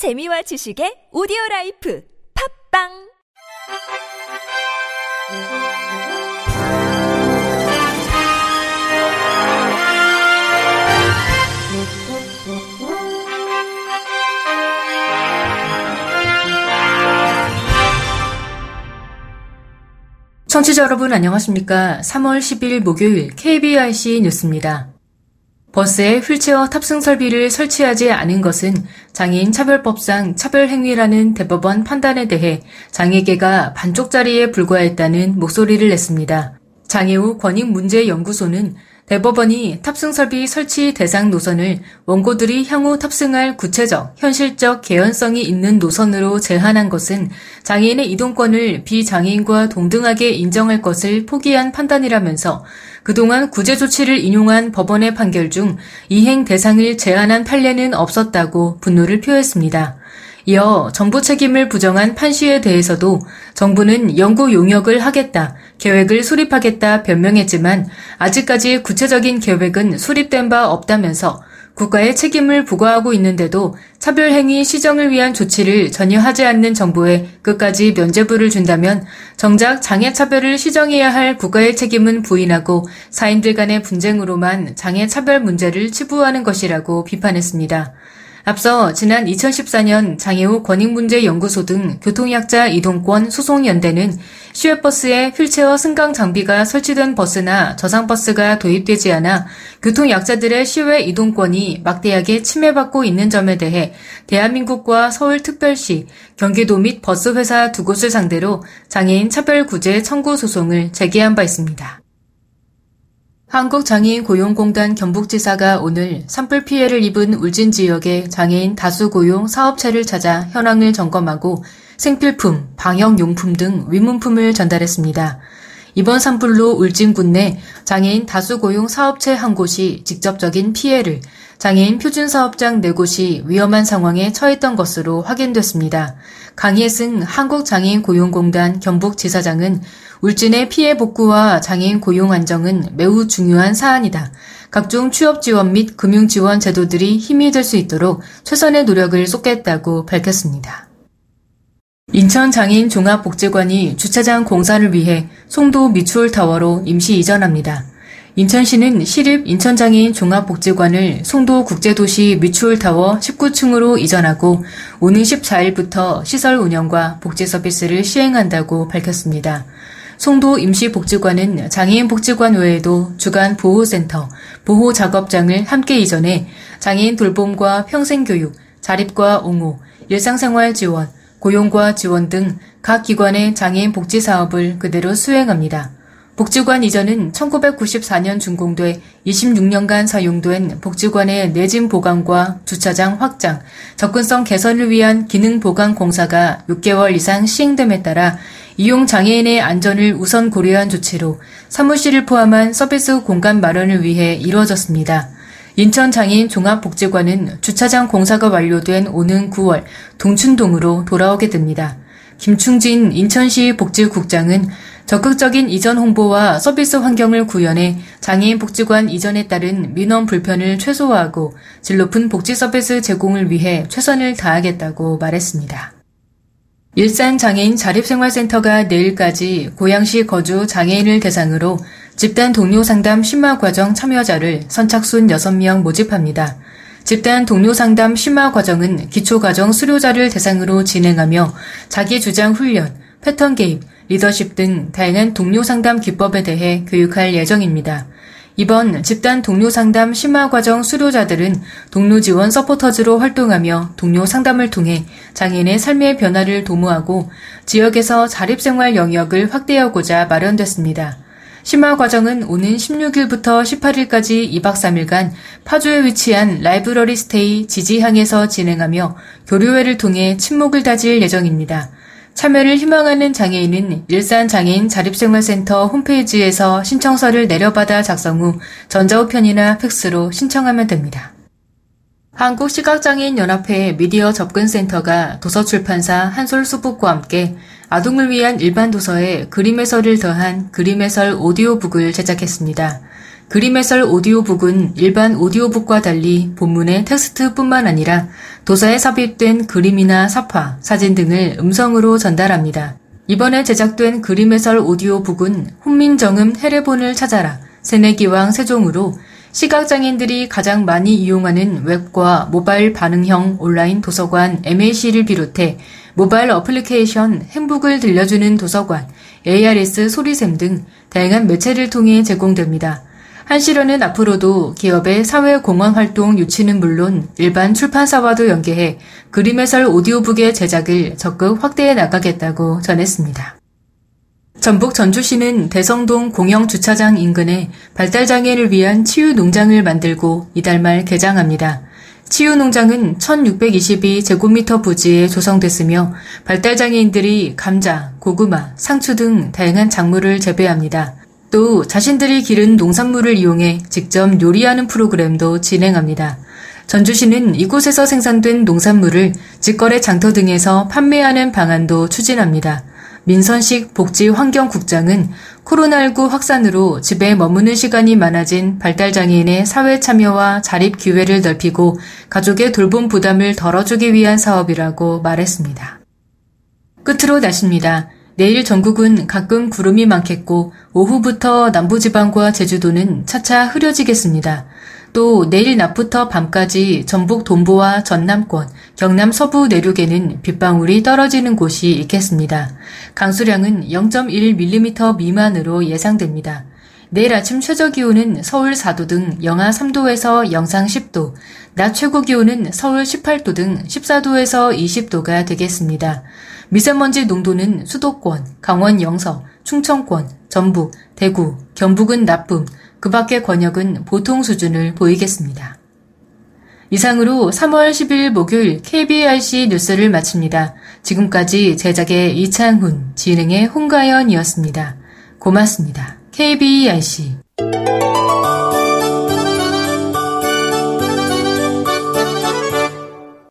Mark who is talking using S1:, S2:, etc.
S1: 재미와 지식의 오디오 라이프 팝빵
S2: 청취자 여러분 안녕하십니까? 3월 10일 목요일 KBIC 뉴스입니다. 버스에 휠체어 탑승 설비를 설치하지 않은 것은 장애인 차별법상 차별행위라는 대법원 판단에 대해 장애계가 반쪽짜리에 불과했다는 목소리를 냈습니다. 장애우 권익문제연구소는 대법원이 탑승설비 설치 대상 노선을 원고들이 향후 탑승할 구체적, 현실적 개연성이 있는 노선으로 제한한 것은 장애인의 이동권을 비장애인과 동등하게 인정할 것을 포기한 판단이라면서 그동안 구제 조치를 인용한 법원의 판결 중 이행 대상을 제한한 판례는 없었다고 분노를 표했습니다. 이어 정부 책임을 부정한 판시에 대해서도 정부는 연구 용역을 하겠다, 계획을 수립하겠다 변명했지만 아직까지 구체적인 계획은 수립된 바 없다면서 국가의 책임을 부과하고 있는데도 차별행위 시정을 위한 조치를 전혀 하지 않는 정부에 끝까지 면죄부를 준다면 정작 장애차별을 시정해야 할 국가의 책임은 부인하고 사인들 간의 분쟁으로만 장애차별 문제를 치부하는 것이라고 비판했습니다. 앞서 지난 2014년 장애우 권익문제연구소 등 교통약자 이동권 소송연대는 시외버스에 휠체어 승강 장비가 설치된 버스나 저상버스가 도입되지 않아 교통약자들의 시외 이동권이 막대하게 침해받고 있는 점에 대해 대한민국과 서울특별시, 경기도 및 버스회사 두 곳을 상대로 장애인 차별구제 청구 소송을 제기한 바 있습니다. 한국장애인 고용공단 경북지사가 오늘 산불 피해를 입은 울진 지역의 장애인 다수 고용 사업체를 찾아 현황을 점검하고 생필품, 방역용품 등 위문품을 전달했습니다. 이번 산불로 울진군 내 장애인 다수 고용 사업체 한 곳이 직접적인 피해를, 장애인 표준 사업장 네 곳이 위험한 상황에 처했던 것으로 확인됐습니다. 강예승 한국장애인 고용공단 경북지사장은 울진의 피해 복구와 장애인 고용 안정은 매우 중요한 사안이다. 각종 취업 지원 및 금융 지원 제도들이 힘이 될 수 있도록 최선의 노력을 쏟겠다고 밝혔습니다. 인천 장애인 종합복지관이 주차장 공사를 위해 송도 미추홀타워로 임시 이전합니다. 인천시는 시립 인천장애인 종합복지관을 송도 국제도시 미추홀타워 19층으로 이전하고 오는 14일부터 시설 운영과 복지 서비스를 시행한다고 밝혔습니다. 송도 임시복지관은 장애인 복지관 외에도 주간 보호센터, 보호작업장을 함께 이전해 장애인 돌봄과 평생교육, 자립과 옹호, 일상생활 지원, 고용과 지원 등 각 기관의 장애인 복지 사업을 그대로 수행합니다. 복지관 이전은 1994년 준공돼 26년간 사용된 복지관의 내진 보강과 주차장 확장, 접근성 개선을 위한 기능 보강 공사가 6개월 이상 시행됨에 따라 이용 장애인의 안전을 우선 고려한 조치로 사무실을 포함한 서비스 공간 마련을 위해 이루어졌습니다. 인천장애인 종합복지관은 주차장 공사가 완료된 오는 9월 동춘동으로 돌아오게 됩니다. 김충진 인천시 복지국장은 적극적인 이전 홍보와 서비스 환경을 구현해 장애인 복지관 이전에 따른 민원 불편을 최소화하고 질 높은 복지 서비스 제공을 위해 최선을 다하겠다고 말했습니다. 일산 장애인 자립생활센터가 내일까지 고양시 거주 장애인을 대상으로 집단 동료 상담 심화 과정 참여자를 선착순 6명 모집합니다. 집단 동료 상담 심화 과정은 기초 과정 수료자를 대상으로 진행하며 자기 주장 훈련, 패턴 개입, 리더십 등 다양한 동료 상담 기법에 대해 교육할 예정입니다. 이번 집단 동료 상담 심화 과정 수료자들은 동료 지원 서포터즈로 활동하며 동료 상담을 통해 장애인의 삶의 변화를 도모하고 지역에서 자립생활 영역을 확대하고자 마련됐습니다. 심화 과정은 오는 16일부터 18일까지 2박 3일간 파주에 위치한 라이브러리 스테이 지지항에서 진행하며 교류회를 통해 친목을 다질 예정입니다. 참여를 희망하는 장애인은 일산장애인 자립생활센터 홈페이지에서 신청서를 내려받아 작성 후 전자우편이나 팩스로 신청하면 됩니다. 한국시각장애인연합회 미디어 접근센터가 도서출판사 한솔수북과 함께 아동을 위한 일반 도서에 그림 해설을 더한 그림 해설 오디오북을 제작했습니다. 그림 해설 오디오북은 일반 오디오북과 달리 본문의 텍스트뿐만 아니라 도서에 삽입된 그림이나 사파, 사진 등을 음성으로 전달합니다. 이번에 제작된 그림 해설 오디오북은 훈민정음 해례본을 찾아라, 새내기왕 세종으로 시각장애인들이 가장 많이 이용하는 웹과 모바일 반응형 온라인 도서관 MAC를 비롯해 모바일 어플리케이션 행북을 들려주는 도서관, ARS 소리샘 등 다양한 매체를 통해 제공됩니다. 한시련은 앞으로도 기업의 사회공헌 활동 유치는 물론 일반 출판사와도 연계해 그림 해설 오디오북의 제작을 적극 확대해 나가겠다고 전했습니다. 전북 전주시는 대성동 공영 주차장 인근에 발달장애를 위한 치유 농장을 만들고 이달 말 개장합니다. 치유 농장은 1622제곱미터 부지에 조성됐으며 발달장애인들이 감자, 고구마, 상추 등 다양한 작물을 재배합니다. 또 자신들이 기른 농산물을 이용해 직접 요리하는 프로그램도 진행합니다. 전주시는 이곳에서 생산된 농산물을 직거래 장터 등에서 판매하는 방안도 추진합니다. 민선식 복지환경국장은 코로나19 확산으로 집에 머무는 시간이 많아진 발달장애인의 사회 참여와 자립 기회를 넓히고 가족의 돌봄 부담을 덜어주기 위한 사업이라고 말했습니다. 끝으로 날씨입니다. 내일 전국은 가끔 구름이 많겠고 오후부터 남부지방과 제주도는 차차 흐려지겠습니다. 또 내일 낮부터 밤까지 전북 동부와 전남권, 경남 서부 내륙에는 빗방울이 떨어지는 곳이 있겠습니다. 강수량은 0.1mm 미만으로 예상됩니다. 내일 아침 최저 기온은 서울 4도 등 영하 3도에서 영상 10도, 낮 최고 기온은 서울 18도 등 14도에서 20도가 되겠습니다. 미세먼지 농도는 수도권, 강원 영서, 충청권, 전북, 대구, 경북은 나쁨, 그 밖의 권역은 보통 수준을 보이겠습니다. 이상으로 3월 10일 목요일 KBRC 뉴스를 마칩니다. 지금까지 제작의 이창훈, 진행의 홍가연이었습니다. 고맙습니다. KBRC